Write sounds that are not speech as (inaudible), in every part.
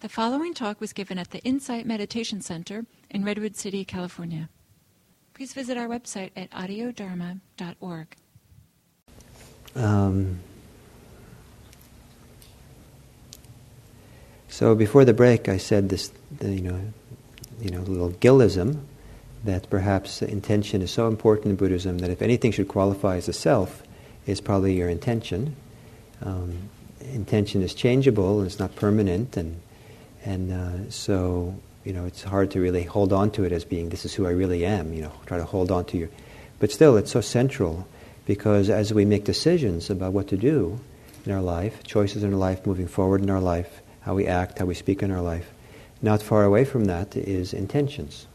The following talk was given at the Insight Meditation Center in Redwood City, California. Please visit our website at audiodharma.org. Um, so before the break, I said this, you know, you know, little gillism that perhaps intention is so important in Buddhism that if anything should qualify as a self, it's probably your intention. Um, intention is changeable and it's not permanent, and and uh, so you know it's hard to really hold on to it as being this is who I really am. You know, try to hold on to your, but still it's so central because as we make decisions about what to do in our life, choices in our life, moving forward in our life, how we act, how we speak in our life, not far away from that is intentions.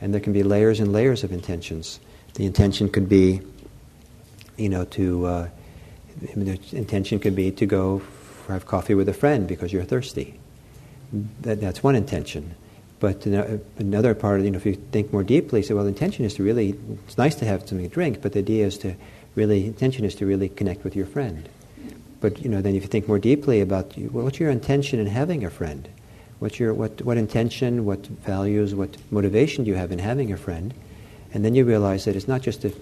And there can be layers and layers of intentions. The intention could be, you know, to, uh, the intention could be to go have coffee with a friend because you're thirsty. That, that's one intention. But another part, you know, if you think more deeply, say, well, the intention is to really, it's nice to have something to drink, but the idea is to really, intention is to really connect with your friend. But, you know, then if you think more deeply about well, what's your intention in having a friend? What's your, what, what intention, what values, what motivation do you have in having a friend? And then you realize that it's not just a,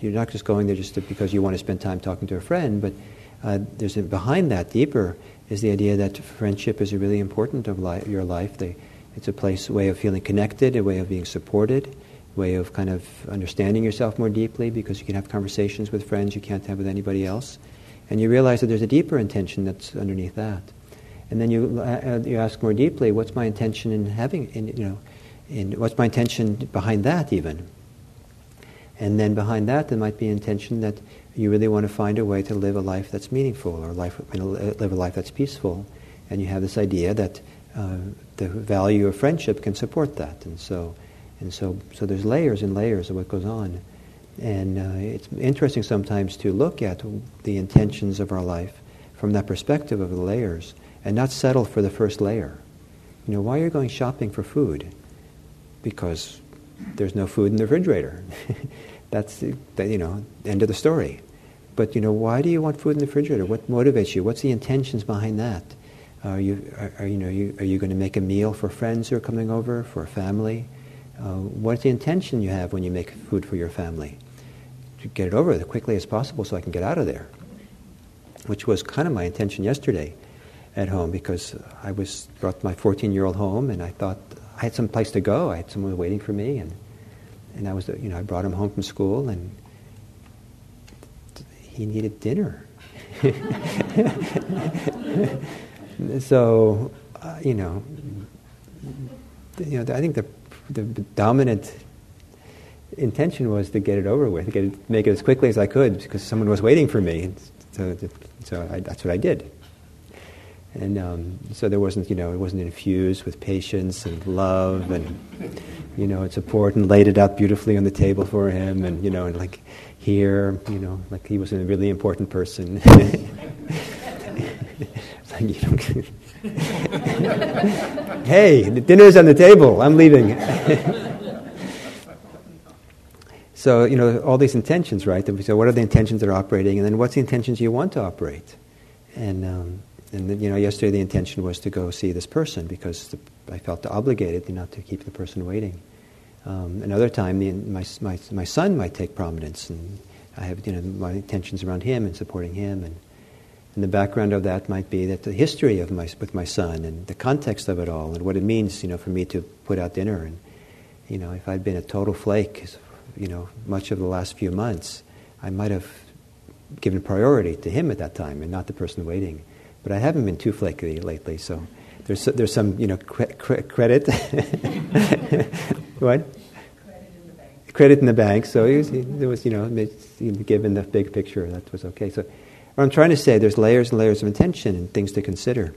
you're not just going there just to, because you want to spend time talking to a friend, but uh, there's a, behind that deeper is the idea that friendship is really important of li- your life. They, it's a place, a way of feeling connected, a way of being supported, a way of kind of understanding yourself more deeply because you can have conversations with friends you can't have with anybody else. And you realize that there's a deeper intention that's underneath that. And then you, uh, you ask more deeply, what's my intention in having, in, you know, in, what's my intention behind that even? And then behind that, there might be intention that you really want to find a way to live a life that's meaningful or life, live a life that's peaceful. And you have this idea that uh, the value of friendship can support that. And so, and so, so there's layers and layers of what goes on. And uh, it's interesting sometimes to look at the intentions of our life from that perspective of the layers and not settle for the first layer. You know, why are you going shopping for food? Because there's no food in the refrigerator. (laughs) That's the, you know, end of the story. But you know, why do you want food in the refrigerator? What motivates you? What's the intentions behind that? Are you, are, are you know, you, are you going to make a meal for friends who are coming over, for a family? Uh, what's the intention you have when you make food for your family? To get it over as quickly as possible so I can get out of there, which was kind of my intention yesterday at home because I was brought my 14 year old home and I thought I had some place to go. I had someone waiting for me and and I was you know I brought him home from school and he needed dinner. (laughs) so uh, you know you know I think the the dominant intention was to get it over with, get it, make it as quickly as I could because someone was waiting for me. So, so I, that's what I did. And um, so there wasn't, you know, it wasn't infused with patience and love and, you know, support and laid it out beautifully on the table for him and, you know, and like here, you know, like he was a really important person. (laughs) like, you (laughs) hey, the dinner's on the table, I'm leaving. (laughs) so, you know, all these intentions, right? So what are the intentions that are operating and then what's the intentions you want to operate? And, um, and you know, yesterday the intention was to go see this person because the, I felt obligated know, to keep the person waiting. Um, another time, the, my, my, my son might take prominence, and I have you know, my intentions around him and supporting him. And, and the background of that might be that the history of my, with my son and the context of it all and what it means you know, for me to put out dinner. And you know, if I'd been a total flake, you know, much of the last few months, I might have given priority to him at that time and not the person waiting. But I haven't been too flaky lately, so there's, there's some, you know, cre- cre- credit. (laughs) what? Credit in the bank. Credit in the bank. So it was, there was, you know, given the big picture, that was okay. So what I'm trying to say, there's layers and layers of intention and things to consider.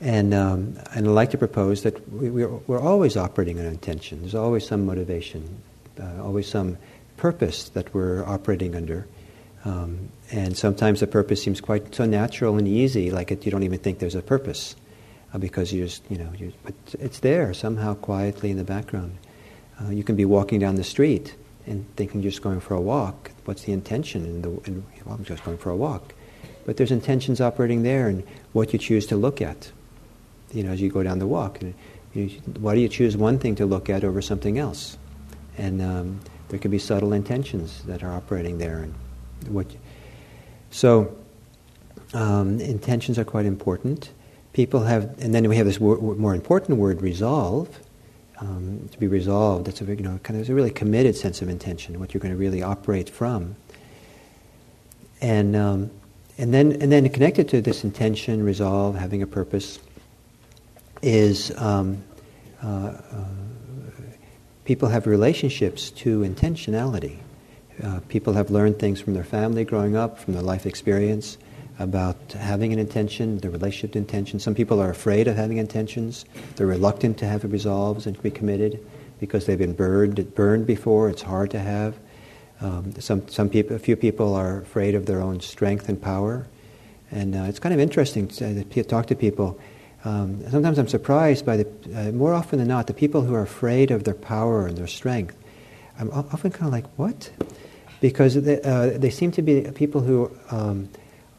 And, um, and I'd like to propose that we, we're, we're always operating on intention. There's always some motivation, uh, always some purpose that we're operating under. Um, and sometimes the purpose seems quite so natural and easy, like it, you don't even think there's a purpose, uh, because you just, you know, you, but it's there somehow quietly in the background. Uh, you can be walking down the street and thinking you're just going for a walk. What's the intention? And, the, and well, I'm just going for a walk. But there's intentions operating there and what you choose to look at. you know, as you go down the walk. You, why do you choose one thing to look at over something else? And um, there can be subtle intentions that are operating there. And what, so um, intentions are quite important. People have, and then we have this wor- more important word, resolve. Um, to be resolved. That's a you know kind of a really committed sense of intention, what you're going to really operate from. And um, and then and then connected to this intention, resolve, having a purpose, is um, uh, uh, people have relationships to intentionality. Uh, people have learned things from their family growing up, from their life experience about having an intention, the relationship to intention. Some people are afraid of having intentions. They're reluctant to have it resolved and to be committed because they've been burned, burned before. It's hard to have. Um, some, some people, a few people are afraid of their own strength and power. And uh, it's kind of interesting to talk to people. Um, sometimes I'm surprised by the, uh, more often than not, the people who are afraid of their power and their strength. I'm often kind of like, what? Because they, uh, they seem to be people who um,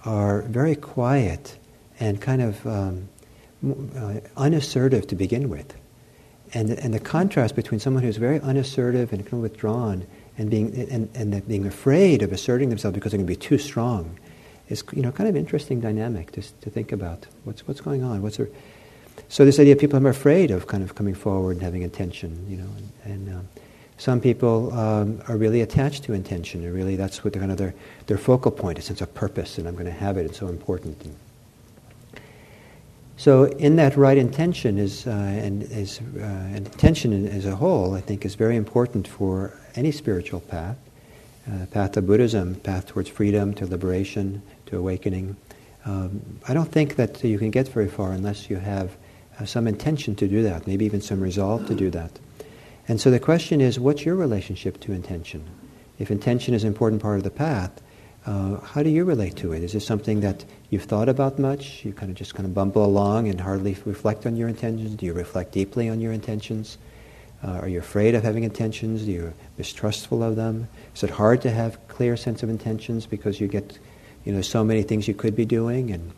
are very quiet and kind of um, uh, unassertive to begin with. And, and the contrast between someone who's very unassertive and kind of withdrawn and being, and, and being afraid of asserting themselves because they're going to be too strong is you know, kind of interesting dynamic to, to think about. What's, what's going on? What's there? So this idea of people who are afraid of kind of coming forward and having attention, you know, and, and um, some people um, are really attached to intention, and really that's what they're kind of their, their focal point, a sense of purpose, and I'm going to have it, it's so important. So, in that right intention is, uh, and is uh, and intention as a whole, I think, is very important for any spiritual path, uh, path of Buddhism, path towards freedom, to liberation, to awakening. Um, I don't think that you can get very far unless you have uh, some intention to do that, maybe even some resolve to do that. And so the question is, what's your relationship to intention? If intention is an important part of the path, uh, how do you relate to it? Is this something that you've thought about much? You kind of just kind of bumble along and hardly reflect on your intentions? Do you reflect deeply on your intentions? Uh, are you afraid of having intentions? Are you mistrustful of them? Is it hard to have clear sense of intentions because you get, you know, so many things you could be doing? And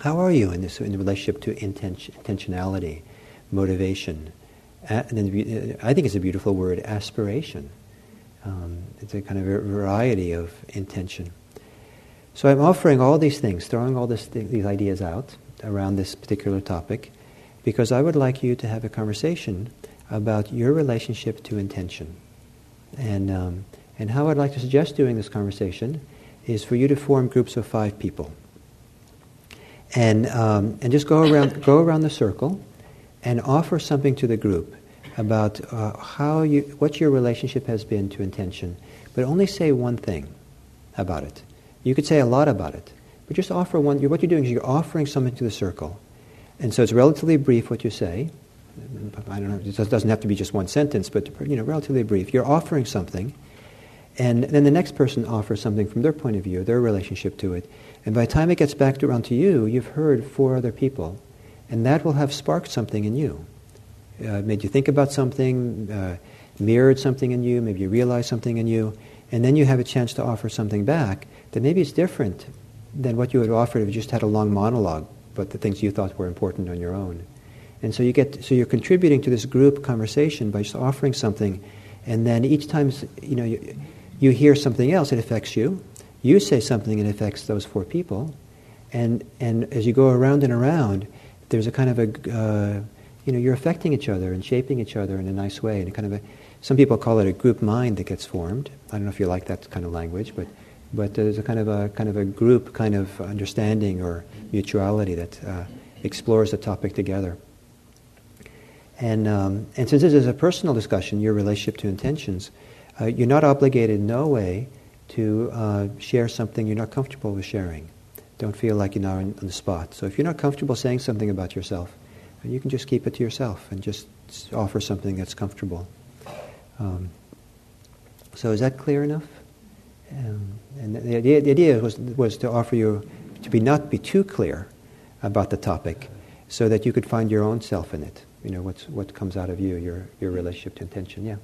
how are you in this in relationship to intention, intentionality, motivation? And then I think it's a beautiful word, aspiration. Um, it's a kind of a variety of intention. So I'm offering all these things, throwing all this, these ideas out around this particular topic, because I would like you to have a conversation about your relationship to intention. And, um, and how I'd like to suggest doing this conversation is for you to form groups of five people. And, um, and just go around, go around the circle and offer something to the group about uh, how you, what your relationship has been to intention, but only say one thing about it. You could say a lot about it, but just offer one. What you're doing is you're offering something to the circle, and so it's relatively brief what you say. I don't know. It doesn't have to be just one sentence, but you know, relatively brief. You're offering something, and then the next person offers something from their point of view, their relationship to it, and by the time it gets back around to you, you've heard four other people and that will have sparked something in you. Uh, made you think about something, uh, mirrored something in you, maybe you realized something in you, and then you have a chance to offer something back that maybe is different than what you would offered if you just had a long monologue, but the things you thought were important on your own. And so you get, so you're contributing to this group conversation by just offering something, and then each time you know you, you hear something else, it affects you. You say something, it affects those four people, and and as you go around and around, there's a kind of a, uh, you know, you're affecting each other and shaping each other in a nice way. And kind of a, some people call it a group mind that gets formed. I don't know if you like that kind of language, but, but there's a kind of a, kind of a group kind of understanding or mutuality that uh, explores the topic together. And, um, and since this is a personal discussion, your relationship to intentions, uh, you're not obligated in no way to uh, share something you're not comfortable with sharing. Don't feel like you're now on, the spot. So if you're not comfortable saying something about yourself, you can just keep it to yourself and just offer something that's comfortable. Um, so is that clear enough? Um, and the idea, the idea was, was to offer you to be not be too clear about the topic, so that you could find your own self in it. You know what's what comes out of you, your your relationship to intention. Yeah.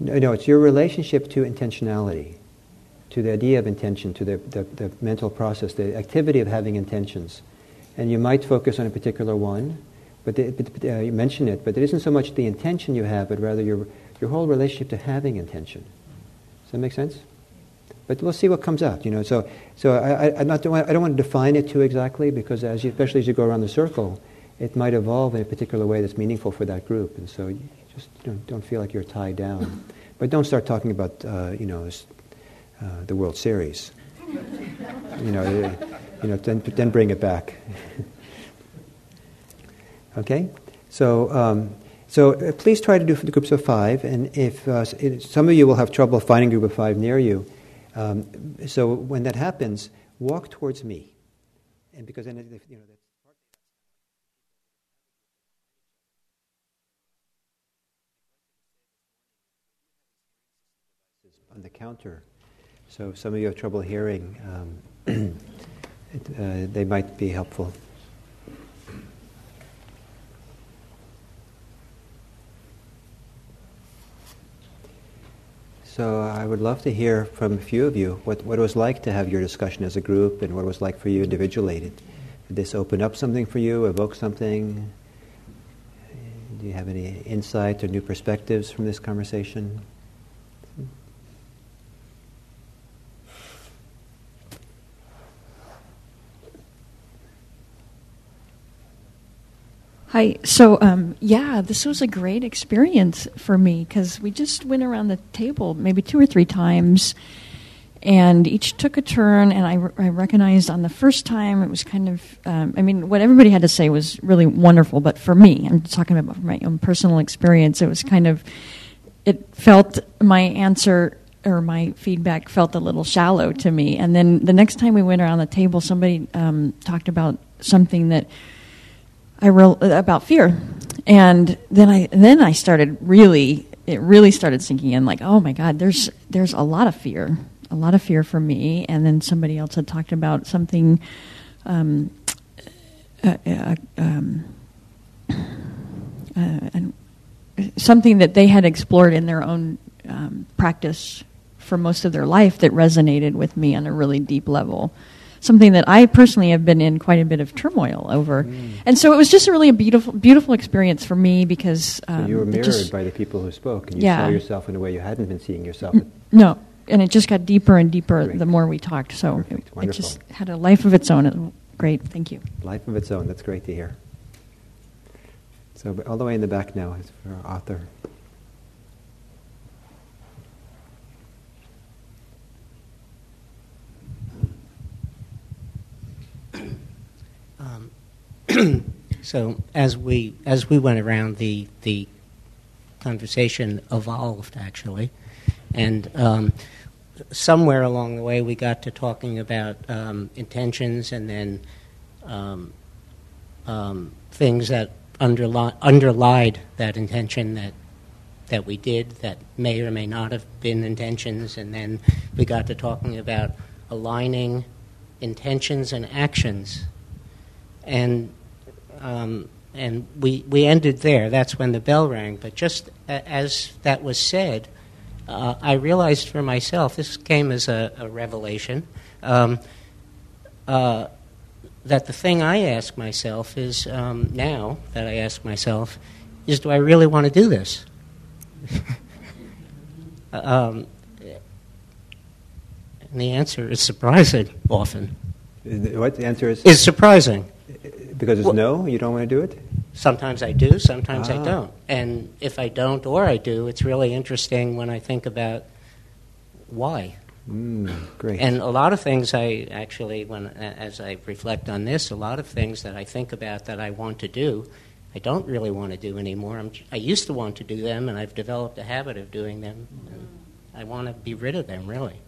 No, no, it's your relationship to intentionality. to the idea of intention, to the, the, the mental process, the activity of having intentions. And you might focus on a particular one, but, the, but uh, you mention it, but it isn't so much the intention you have, but rather your, your whole relationship to having intention. Does that make sense? But we'll see what comes out. You know, so so I, I, not, I don't want to define it too exactly because as you, especially as you go around the circle, it might evolve in a particular way that's meaningful for that group. And so just you know, don't feel like you're tied down. But don't start talking about uh, you know uh, the World Series. you know, you know, then then bring it back. (laughs) okay, so. Um, so uh, please try to do for the groups of five, and if uh, some of you will have trouble finding a group of five near you, um, so when that happens, walk towards me, and because then you know. On the counter. So if some of you have trouble hearing, um, (clears throat) it, uh, they might be helpful. So I would love to hear from a few of you what, what it was like to have your discussion as a group and what it was like for you individually. Did, did this open up something for you, evoke something? Do you have any insight or new perspectives from this conversation? Hi. So, um, yeah, this was a great experience for me because we just went around the table maybe two or three times, and each took a turn. And I, I recognized on the first time it was kind of, um, I mean, what everybody had to say was really wonderful, but for me, I'm talking about my own personal experience. It was kind of, it felt my answer or my feedback felt a little shallow to me. And then the next time we went around the table, somebody um, talked about something that I wrote about fear, and then I then I started really it really started sinking in like oh my god there's there's a lot of fear a lot of fear for me. And then somebody else had talked about something um, uh, uh, um, uh, something that they had explored in their own um, practice for most of their life that resonated with me on a really deep level something that I personally have been in quite a bit of turmoil over. Mm. And so it was just a really a beautiful, beautiful experience for me because um, so you were mirrored just, by the people who spoke, and you yeah. saw yourself in a way you hadn't been seeing yourself. no, and it just got deeper and deeper Great. the more we talked. So it, it, just had a life of its own. Great, thank you. Life of its own. That's great to hear. So all the way in the back now is for our (clears throat) so as we as we went around, the the conversation evolved actually, and um, somewhere along the way we got to talking about um, intentions and then um, um things that underlie underlied that intention that that we did that may or may not have been intentions, and then we got to talking about aligning intentions and actions. And um, and we, we ended there. That's when the bell rang. But just as that was said, uh, I realized for myself, this came as a, a revelation, um, uh, that the thing I ask myself is um, now that I ask myself is do I really want to do this? (laughs) um, and the answer is surprising often. What the answer is? Is surprising. Because it's well, no, you don't want to do it? Sometimes I do, sometimes ah. I don't. And if I don't or I do, it's really interesting when I think about why. Mm, great. And a lot of things I actually, when as I reflect on this, a lot of things that I think about that I want to do, I don't really want to do anymore. I'm, i used to want to do them, and I've developed a habit of doing them. I want to be rid of them, really.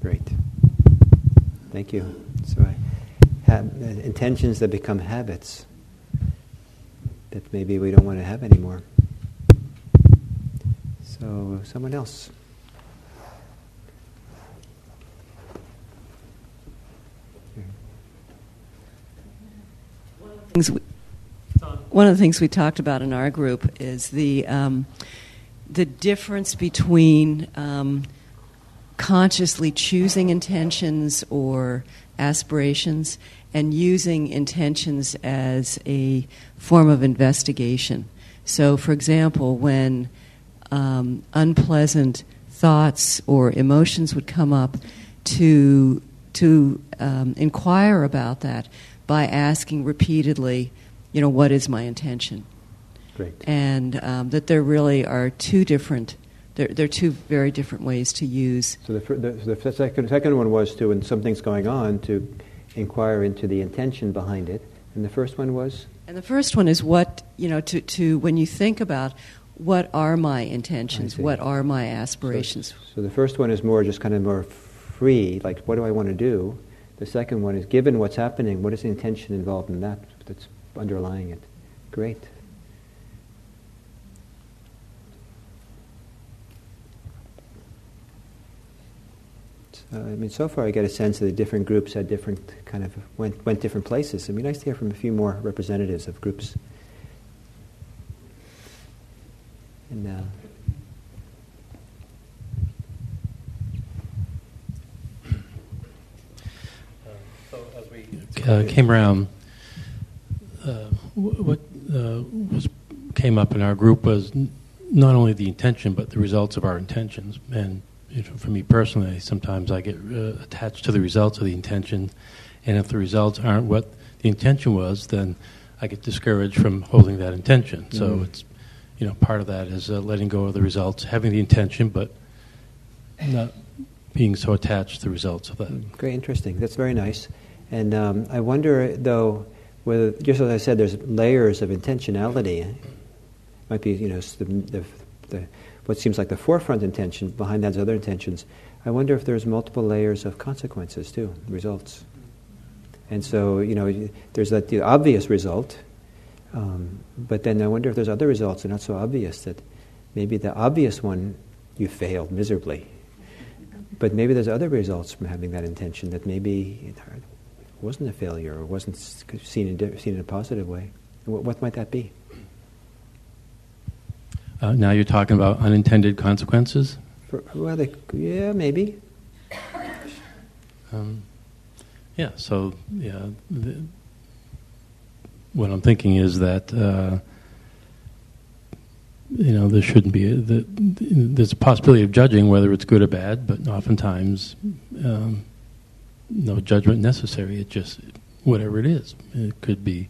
Great. Thank you. So I intentions that become habits that maybe we don't want to have anymore. So, someone else. One of the things we talked about in our group is the um, the difference between um, consciously choosing intentions or aspirations and using intentions as a form of investigation. So, for example, when um, unpleasant thoughts or emotions would come up, to to um, inquire about that by asking repeatedly, you know, what is my intention? Great. And um, that there really are two different, there, there are two very different ways to use. So the, the, the second, second one was to, when something's going on, to inquire into the intention behind it. And the first one was? And the first one is what, you know, to, to when you think about what are my intentions, what are my aspirations. So, so the first one is more just kind of more free, like what do I want to do? The second one is given what's happening, what is the intention involved in that that's underlying it? Great. So, I mean, so far I get a sense that the different groups had different kind of went went different places. It'd be nice to hear from a few more representatives of groups. And uh, uh, came around, uh, what uh, was came up in our group was not only the intention but the results of our intentions. And you know, for me personally, sometimes I get uh, attached to the results of the intention, and if the results aren't what the intention was, then I get discouraged from holding that intention. Mm. So it's you know part of that is uh, letting go of the results, having the intention, but not being so attached to the results of that. Great, interesting. That's very nice. And um, I wonder, though, whether, just as I said, there's layers of intentionality. It might be, you know, the, the, the, what seems like the forefront intention, behind that's other intentions. I wonder if there's multiple layers of consequences, too, results. And so, you know, there's that the obvious result, um, but then I wonder if there's other results that are not so obvious that maybe the obvious one you failed miserably. But maybe there's other results from having that intention that maybe it wasn't a failure or wasn't seen in, seen in a positive way? What, what might that be? Uh, now you're talking about unintended consequences? For, well, they, yeah, maybe. Um, yeah, so, yeah. The, what I'm thinking is that, uh, you know, there shouldn't be, a, the, there's a possibility of judging whether it's good or bad, but oftentimes um, no judgment necessary. It just whatever it is. It could be.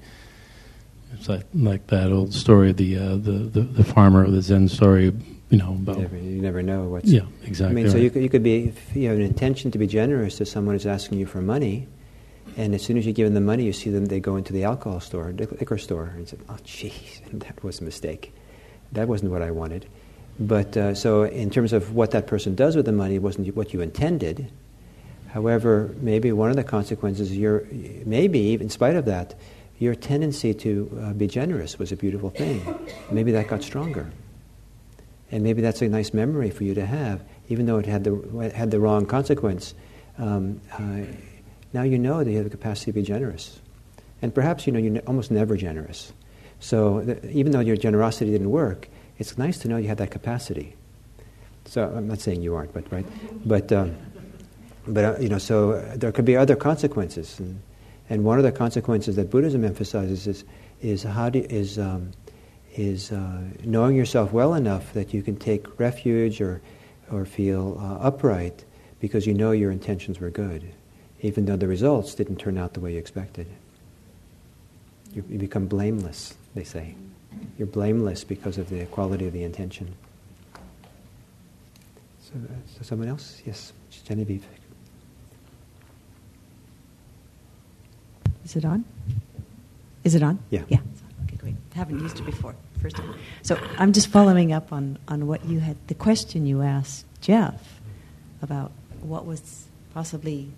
It's like like that old story of the uh, the, the, the farmer, the Zen story. You know about you never, you never know what's. Yeah, exactly. I mean, right. so you could, you could be if you have an intention to be generous to someone who's asking you for money, and as soon as you give them the money, you see them they go into the alcohol store, liquor store, and say, "Oh, jeez, (laughs) that was a mistake. That wasn't what I wanted." But uh, so, in terms of what that person does with the money, it wasn't what you intended. However, maybe one of the consequences, you're maybe in spite of that, your tendency to uh, be generous was a beautiful thing. Maybe that got stronger, and maybe that's a nice memory for you to have, even though it had the had the wrong consequence. Um, uh, now you know that you have the capacity to be generous, and perhaps you know you're almost never generous. So the, even though your generosity didn't work, it's nice to know you had that capacity. So I'm not saying you aren't, but right, but. Um, but uh, you know, so there could be other consequences, and, and one of the consequences that Buddhism emphasizes is is how do, is um, is uh, knowing yourself well enough that you can take refuge or or feel uh, upright because you know your intentions were good, even though the results didn't turn out the way you expected. You, you become blameless, they say. You're blameless because of the quality of the intention. So, uh, so someone else? Yes, Genevieve. Is it on? Is it on? Yeah. Yeah. Okay, great. Haven't used it before. First time. So I'm just following up on, on what you had, the question you asked Jeff about what was possibly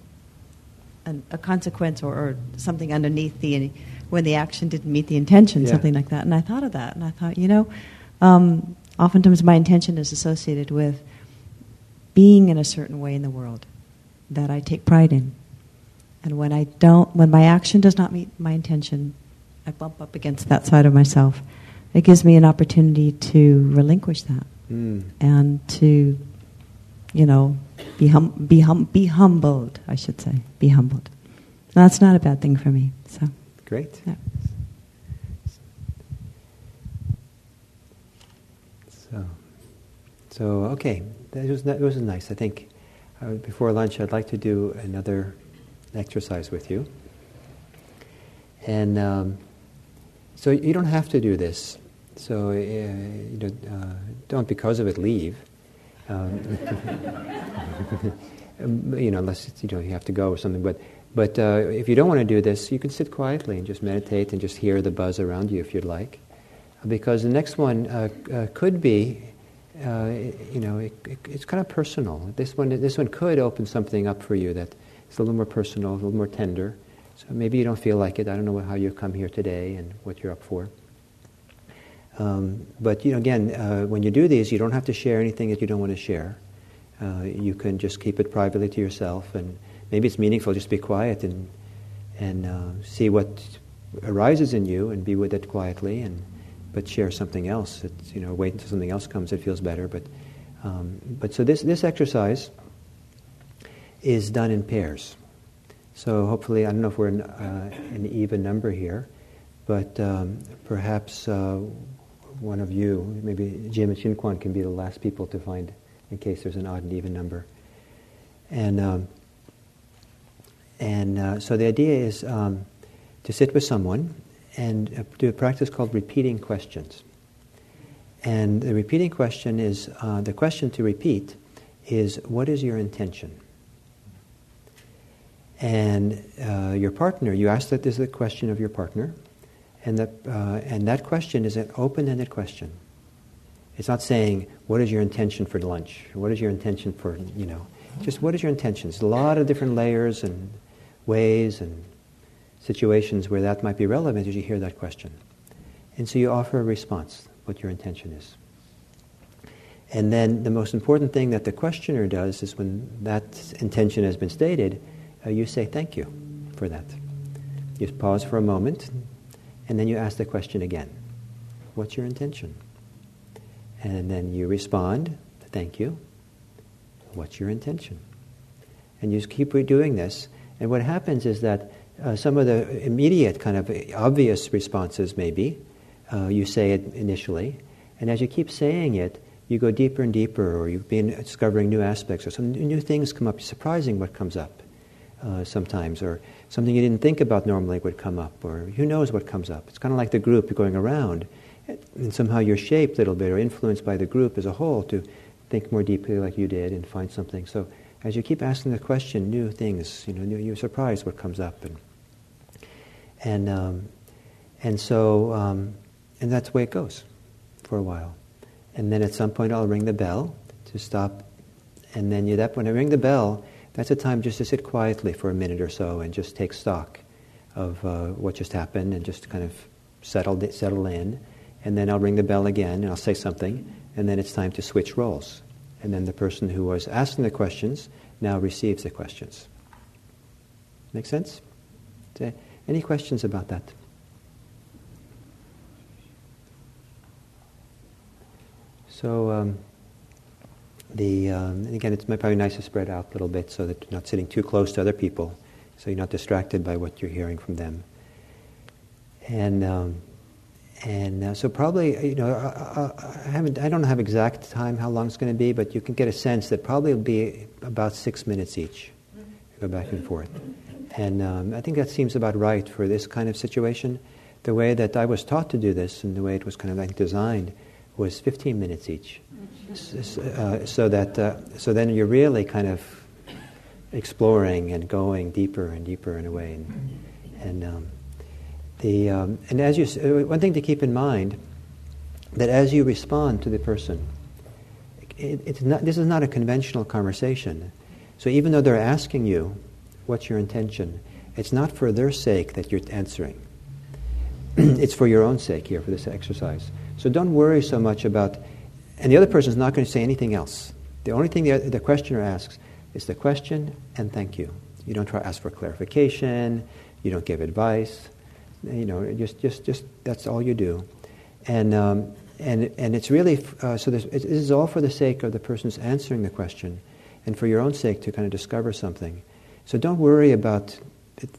an, a consequence or, or, something underneath the when the action didn't meet the intention, yeah. something like that. And I thought of that, and I thought, you know, um, oftentimes my intention is associated with being in a certain way in the world that I take pride in. And when I don't, when my action does not meet my intention, I bump up against that side of myself. It gives me an opportunity to relinquish that mm. and to you know, be, hum- be, hum- be humbled, I should say. Be humbled. That's not a bad thing for me. So Great. Yeah. So, so okay, that was that was nice. I think uh, before lunch, I'd like to do another exercise with you. And um, so you don't have to do this. So uh, you know, uh, don't because of it leave. (laughs) Um, you know, unless you know you have to go or something. But but uh, if you don't want to do this, you can sit quietly and just meditate and just hear the buzz around you if you'd like. Because the next one uh, uh, could be, uh, you know, it, it, it's kind of personal. This one, this one could open something up for you that is a little more personal, a little more tender. So maybe you don't feel like it. I don't know how you've come here today and what you're up for. Um, but you know, again, uh, when you do these, you don't have to share anything that you don't want to share. Uh, you can just keep it privately to yourself, and maybe it's meaningful just be quiet and and uh, see what arises in you, and be with it quietly, and but share something else. It's, you know, wait until something else comes. It feels better, but um, but so this this exercise is done in pairs. So hopefully, I don't know if we're in uh, an even number here, but um, perhaps uh, one of you, maybe Jim and Shin can be the last people to find in case there's an odd and even number. And, um, and uh, so the idea is um, to sit with someone and uh, do a practice called repeating questions. And the repeating question is uh, the question to repeat is what is your intention? And uh, your partner, you ask that this is the question of your partner, and that, uh, and that question is an open ended question. It's not saying, what is your intention for lunch? What is your intention for, you know, just what is your intention? There's a lot of different layers and ways and situations where that might be relevant as you hear that question. And so you offer a response, what your intention is. And then the most important thing that the questioner does is when that intention has been stated, uh, you say thank you for that. You pause for a moment, and then you ask the question again What's your intention? And then you respond, Thank you. What's your intention? And you keep doing this. And what happens is that uh, some of the immediate, kind of obvious responses, maybe, uh, you say it initially. And as you keep saying it, you go deeper and deeper, or you've been discovering new aspects, or some new things come up, surprising what comes up uh, sometimes, or something you didn't think about normally would come up, or who knows what comes up. It's kind of like the group you're going around, and somehow you're shaped a little bit or influenced by the group as a whole to think more deeply like you did and find something. So as you keep asking the question, new things, you know, new, you're surprised what comes up, and and um, and so um, and that's the way it goes for a while, and then at some point I'll ring the bell to stop, and then you that when I ring the bell that's a time just to sit quietly for a minute or so and just take stock of uh, what just happened and just kind of settle, settle in. And then I'll ring the bell again and I'll say something, and then it's time to switch roles. And then the person who was asking the questions now receives the questions. Make sense? Any questions about that? So, um, the, um, again, it's probably nice to spread out a little bit so that you're not sitting too close to other people, so you're not distracted by what you're hearing from them. And um, and uh, so probably, you know, I, I, I, haven't, I don't have exact time how long it's going to be, but you can get a sense that probably it'll be about six minutes each. Go back and forth, and um, I think that seems about right for this kind of situation. The way that I was taught to do this, and the way it was kind of like designed, was 15 minutes each. Uh, so that uh, so then you're really kind of exploring and going deeper and deeper in a way, and, and um, the um, and as you uh, one thing to keep in mind that as you respond to the person, it, it's not this is not a conventional conversation. So even though they're asking you, what's your intention, it's not for their sake that you're answering. (clears throat) it's for your own sake here for this exercise. So don't worry so much about and the other person is not going to say anything else. The only thing the, the questioner asks is the question and thank you. You don't try to ask for clarification. You don't give advice. You know, just, just, just that's all you do. And, um, and, and it's really, uh, so this, this is all for the sake of the person who's answering the question. and for your own sake to kind of discover something. So don't worry about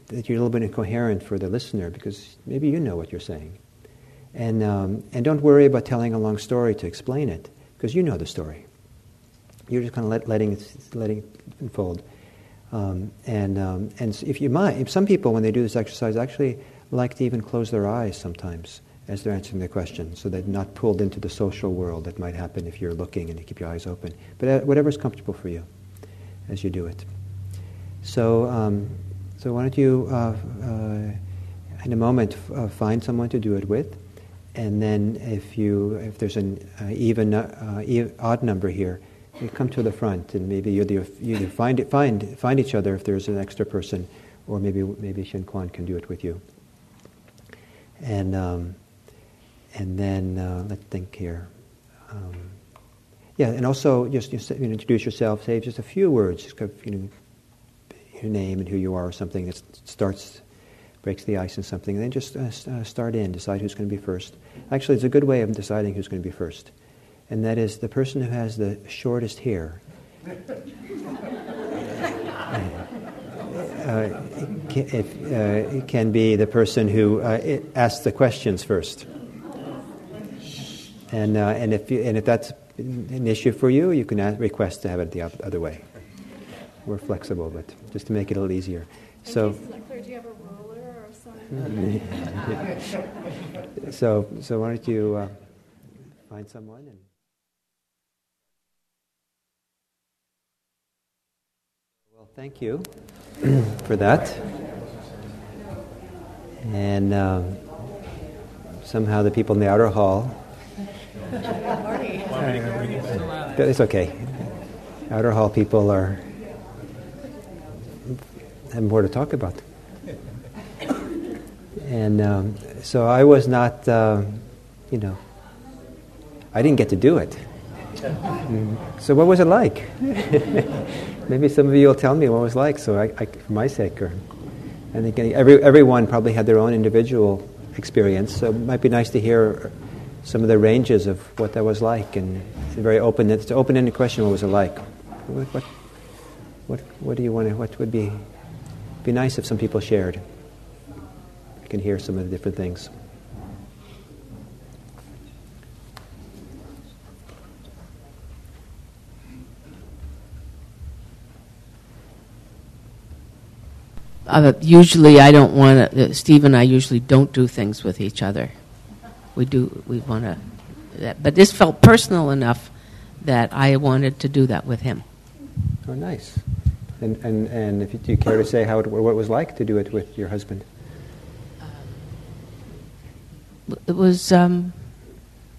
that you're a little bit incoherent for the listener because maybe you know what you're saying. And, um, and don't worry about telling a long story to explain it because you know the story. You're just kind of let, letting, it, letting it unfold. Um, and, um, and if you might, some people, when they do this exercise, actually like to even close their eyes sometimes as they're answering the question, so they're not pulled into the social world that might happen if you're looking and you keep your eyes open. But uh, whatever's comfortable for you as you do it. So, um, so why don't you, uh, uh, in a moment, f- uh, find someone to do it with, and then if you, if there's an uh, even, uh, odd number here, you come to the front, and maybe you either, find it, find find each other if there's an extra person, or maybe maybe Shen can do it with you. And um, and then uh, let's think here. Um, yeah, and also just, just you know, introduce yourself. Say just a few words, just kind of, you know, your name and who you are, or something that starts breaks the ice and something. And then just uh, uh, start in, decide who's going to be first. Actually, it's a good way of deciding who's going to be first, and that is the person who has the shortest hair. (laughs) Uh, can, if, uh, it can be the person who uh, asks the questions first. And, uh, and, if you, and if that's an issue for you, you can ask, request to have it the other way. We're flexible, but just to make it a little easier. So, (laughs) so, so why don't you uh, find someone and. Well, thank you (clears throat) for that. And um, somehow the people in the outer hall it's okay. Outer hall people are have more to talk about. And um, so I was not, uh, you know, I didn't get to do it. (laughs) So what was it like? (laughs) Maybe some of you will tell me what it was like, so I, I for my sake, or I think every, everyone probably had their own individual experience. So it might be nice to hear some of the ranges of what that was like, and it's a very open. It's an open-ended question. What was it like? What, what, what, what do you want to? What would be be nice if some people shared? Can hear some of the different things. Uh, usually, I don't want to. Uh, Steve and I usually don't do things with each other we do we want to but this felt personal enough that I wanted to do that with him. Oh, nice. And and and if you, do you care to say how it, what it was like to do it with your husband? It was. Um,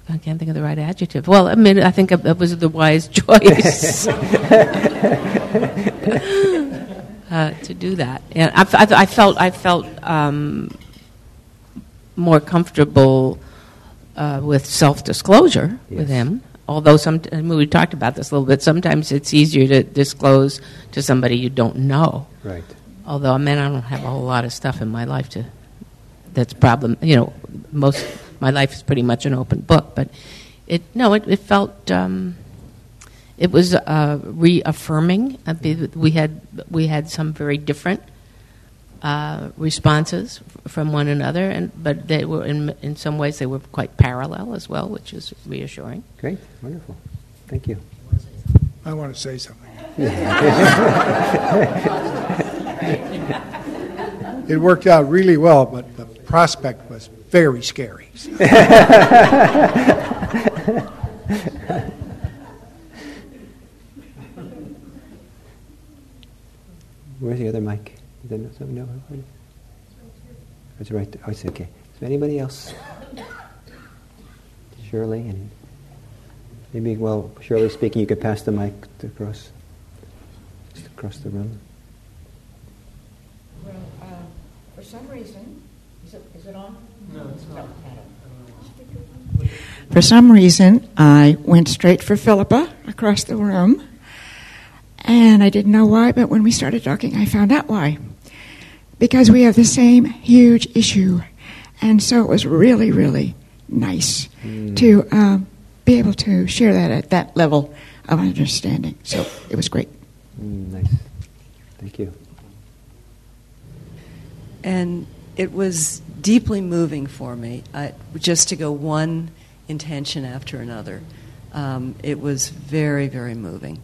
I can't think of the right adjective. Well, I mean, I think it was the wise (laughs) choice (laughs) uh, to do that, and I, I, I felt I felt um, more comfortable uh, with self disclosure yes. with him. Although some, I mean, we talked about this a little bit. Sometimes it's easier to disclose to somebody you don't know. Right. Although I mean, I don't have a whole lot of stuff in my life to that's problem. You know, most my life is pretty much an open book. But it no, it, it felt. Um, it was uh, reaffirming. We had we had some very different uh, responses from one another, and but they were in in some ways they were quite parallel as well, which is reassuring. Great, wonderful, thank you. I want to say something. (laughs) it worked out really well, but the prospect was very scary. (laughs) Where's the other mic? Is there no, no It's right. Oh, it's okay. Is there anybody else? Shirley and maybe well, Shirley's speaking, you could pass the mic across, just across the room. Well, uh, for some reason, is it on? No, it's not. For some reason, I went straight for Philippa across the room, and I didn't know why, but when we started talking, I found out why because we have the same huge issue. And so it was really, really nice mm. to um, be able to share that at that level of understanding. So it was great. Mm, nice. Thank you. And it was deeply moving for me I, just to go one intention after another. Um, it was very, very moving.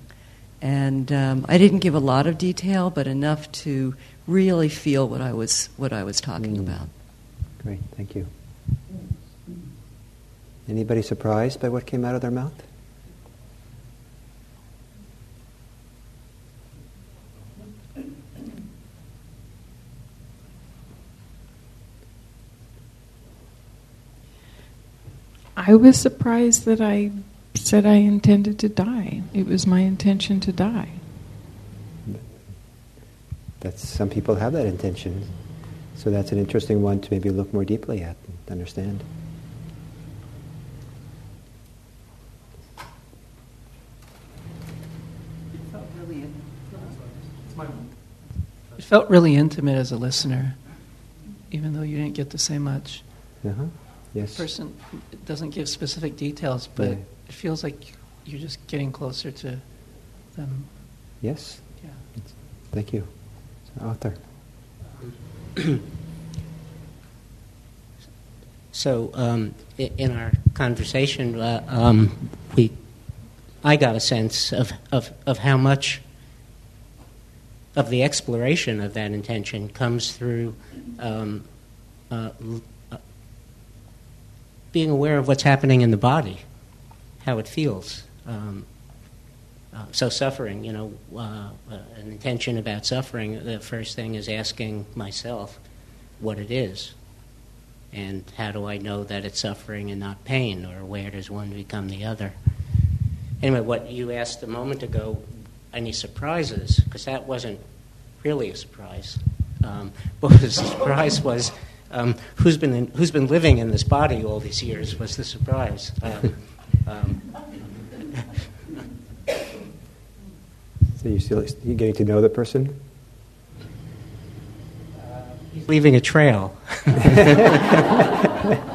And um, I didn't give a lot of detail, but enough to really feel what I was, what I was talking Mm. about. Great, thank you. Anybody surprised by what came out of their mouth? I was surprised that I said I intended to die. It was my intention to die. That's some people have that intention, so that's an interesting one to maybe look more deeply at and understand. It felt really intimate as a listener, even though you didn't get to say much. Uh-huh. Yes. Person doesn't give specific details, but Yeah. it feels like you're just getting closer to them. Yes. Yeah. Thank you, Arthur. So, um, in our conversation, uh, um, we, I got a sense of, of, of how much of the exploration of that intention comes through um, uh, uh, being aware of what's happening in the body, how it feels. Um, uh, so, suffering, you know, uh, uh, an intention about suffering, the first thing is asking myself what it is. And how do I know that it's suffering and not pain, or where does one become the other? Anyway, what you asked a moment ago, any surprises? Because that wasn't really a surprise. Um, (laughs) was the surprise was um, who's been in, who's been living in this body all these years was the surprise. Um, um, (laughs) So you're still you getting to know the person? leaving a trail. (laughs)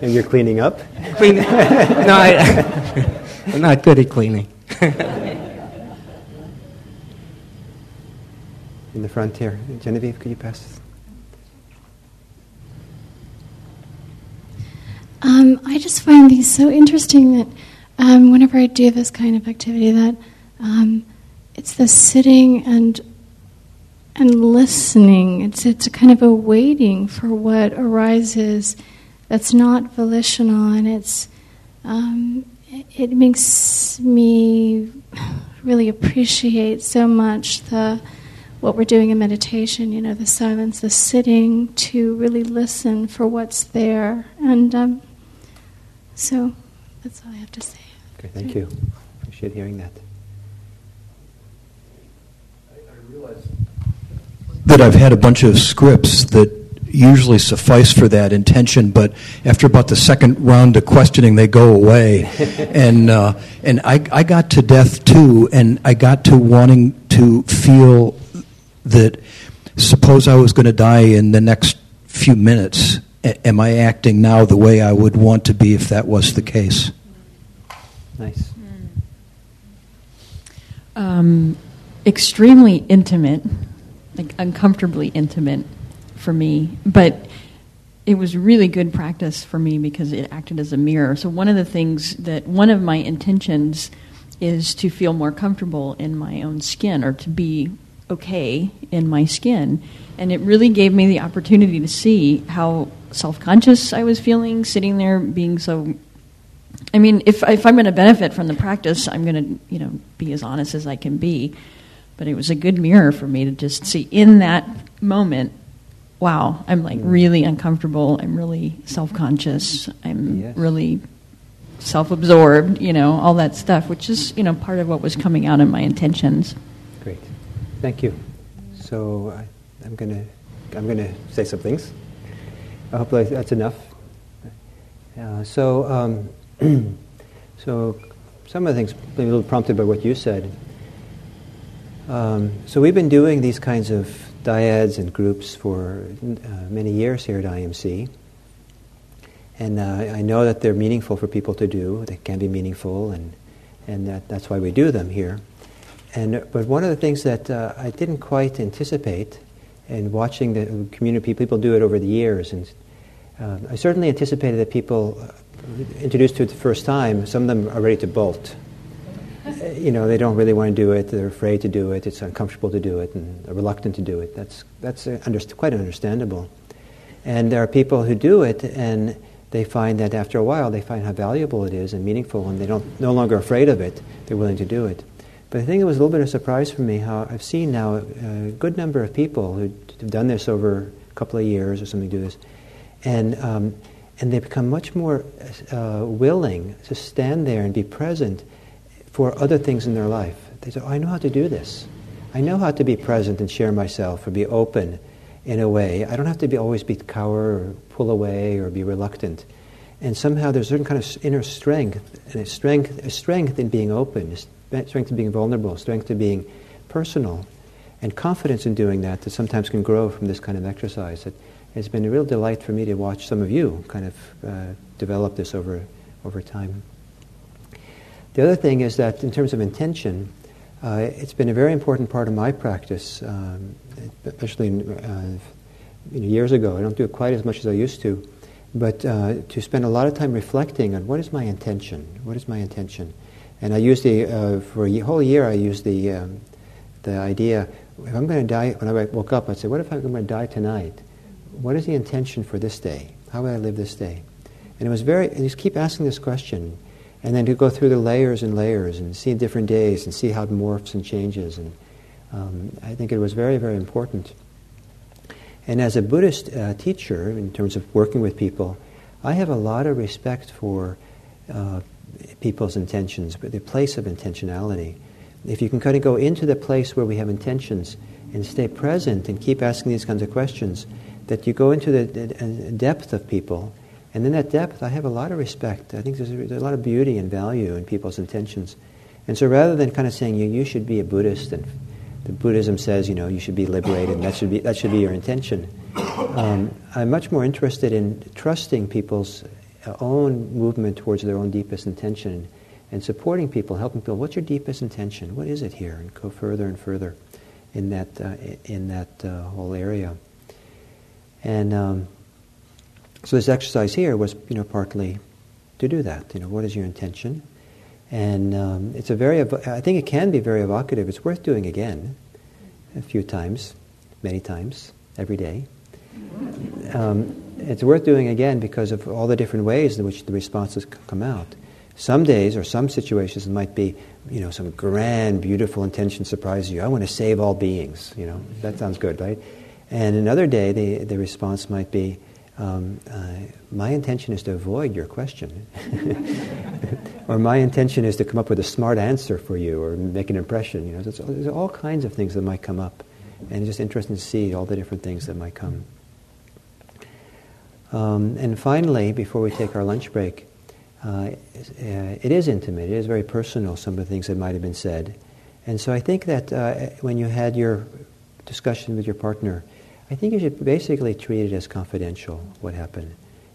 And you're cleaning up? Cleaning. no, I, (laughs) I'm not good at cleaning. In the front here. Genevieve, could you pass Um, I just find these so interesting that um, whenever I do this kind of activity, that um, it's the sitting and and listening. It's it's a kind of a waiting for what arises that's not volitional, and it's um, it, it makes me really appreciate so much the what we're doing in meditation. You know, the silence, the sitting to really listen for what's there, and um, so that's all I have to say. Okay, thank you. Appreciate hearing that. I, I realize that I've had a bunch of scripts that usually suffice for that intention, but after about the second round of questioning, they go away. (laughs) and uh, and I, I got to death too, and I got to wanting to feel that suppose I was going to die in the next few minutes. A- am I acting now the way I would want to be if that was the case? Nice. um, extremely intimate, like uncomfortably intimate for me. But it was really good practice for me because it acted as a mirror. So one of the things that one of my intentions is to feel more comfortable in my own skin or to be okay in my skin. And it really gave me the opportunity to see how self conscious I was feeling, sitting there being so I mean, if if I'm going to benefit from the practice, I'm going to you know be as honest as I can be. But it was a good mirror for me to just see in that moment. Wow, I'm like mm. really uncomfortable. I'm really self conscious. I'm Yes. really self absorbed. You know, all that stuff, which is you know part of what was coming out in my intentions. Great. Thank you. So I, I'm going to I'm going to say some things. I hope that's enough. Uh, so um, (clears throat) so some of the things maybe a little prompted by what you said. Um, so we've been doing these kinds of dyads and groups for uh, many years here at IMC. And uh, I know that they're meaningful for people to do. They can be meaningful, and, and that, that's why we do them here. and but one of the things that uh, I didn't quite anticipate, and watching the community people do it over the years, and uh, I certainly anticipated that people uh, introduced to it the first time, some of them are ready to bolt. Uh, you know, they don't really want to do it. They're afraid to do it. It's uncomfortable to do it, and are reluctant to do it. That's that's under, quite understandable. And there are people who do it, and they find that after a while, they find how valuable it is and meaningful, and they don't no longer afraid of it. They're willing to do it. But I think it was a little bit of a surprise for me how I've seen now a good number of people who've done this over a couple of years or something do this, and um, and they become much more uh, willing to stand there and be present for other things in their life. They say, oh, "I know how to do this. I know how to be present and share myself or be open in a way. I don't have to be always be cower or pull away or be reluctant." And somehow there's a certain kind of inner strength and a strength, a strength in being open, strength to being vulnerable, strength to being personal, and confidence in doing that that sometimes can grow from this kind of exercise. It, it's been a real delight for me to watch some of you kind of uh, develop this over, over time. The other thing is that in terms of intention, uh, it's been a very important part of my practice, um, especially uh, you know, years ago. I don't do it quite as much as I used to, but uh, to spend a lot of time reflecting on what is my intention? What is my intention? And I used the, uh, for a whole year, I used the, um, the idea, if I'm going to die, when I woke up, I'd say, what if I'm going to die tonight? What is the intention for this day? How will I live this day? And it was very, and just keep asking this question. And then to go through the layers and layers and see different days and see how it morphs and changes. And um, I think it was very, very important. And as a Buddhist uh, teacher, in terms of working with people, I have a lot of respect for uh, people's intentions, but the place of intentionality. If you can kind of go into the place where we have intentions and stay present and keep asking these kinds of questions, that you go into the, depth of people, and in that depth, I have a lot of respect. I think there's a, there's a lot of beauty and value in people's intentions. And so rather than kind of saying, you, you should be a Buddhist, and the Buddhism says, you know, you should be liberated, and that should be, that should be your intention, um, I'm much more interested in trusting people's own movement towards their own deepest intention and supporting people, helping people. What's your deepest intention? What is it here? And go further and further in that uh, in that uh, whole area. And um, so this exercise here was, you know, partly to do that. You know, what is your intention? And um, it's a very, I think it can be very evocative. It's worth doing again, a few times, many times, every day. Um, it's worth doing again because of all the different ways in which the responses come out. Some days or some situations it might be, you know, some grand, beautiful intention surprises you. I want to save all beings. You know, that sounds good, right? And another day, the, the response might be, um, uh, my intention is to avoid your question. (laughs) or my intention is to come up with a smart answer for you or make an impression. You know, there's, all kinds of things that might come up. And it's just interesting to see all the different things that might come. Um, and finally, before we take our lunch break, uh, it is intimate, it is very personal, some of the things that might have been said. And so I think that uh, when you had your discussion with your partner, I think you should basically treat it as confidential, what happened.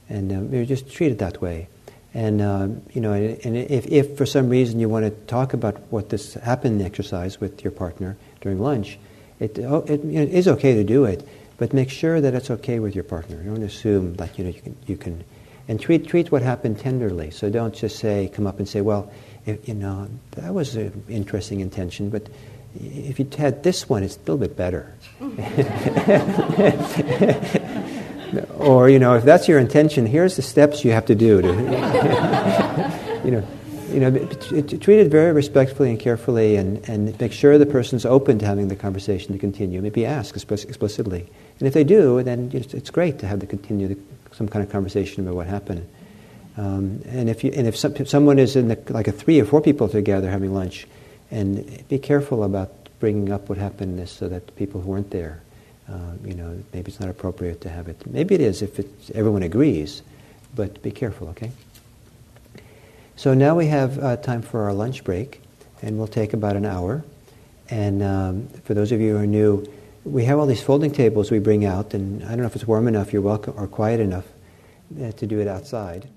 And um, just treat it that way. And, um, you know, and if, if for some reason you want to talk about what this happened exercise with your partner during lunch, it, oh, it, you know, it is okay to do it. But make sure that it's okay with your partner. Don't assume that you know you can, you can and treat treat what happened tenderly. So don't just say come up and say, well, if, you know that was an interesting intention, but if you had this one, it's a little bit better. (laughs) or you know, if that's your intention, here's the steps you have to do to (laughs) you know you know, treat it very respectfully and carefully and, and make sure the person's open to having the conversation to continue. Maybe ask explicitly. And if they do, then it's great to have to continue the, some kind of conversation about what happened. Um, and if, you, and if, some, someone is in the, like a three or four people together having lunch, and be careful about bringing up what happened this so that people who weren't there, uh, you know, maybe it's not appropriate to have it. Maybe it is if everyone agrees, but be careful, okay? So now we have uh, time for our lunch break, and we'll take about an hour. And um, for those of you who are new, we have all these folding tables we bring out, and I don't know if it's warm enough, you're welcome, or quiet enough uh, to do it outside.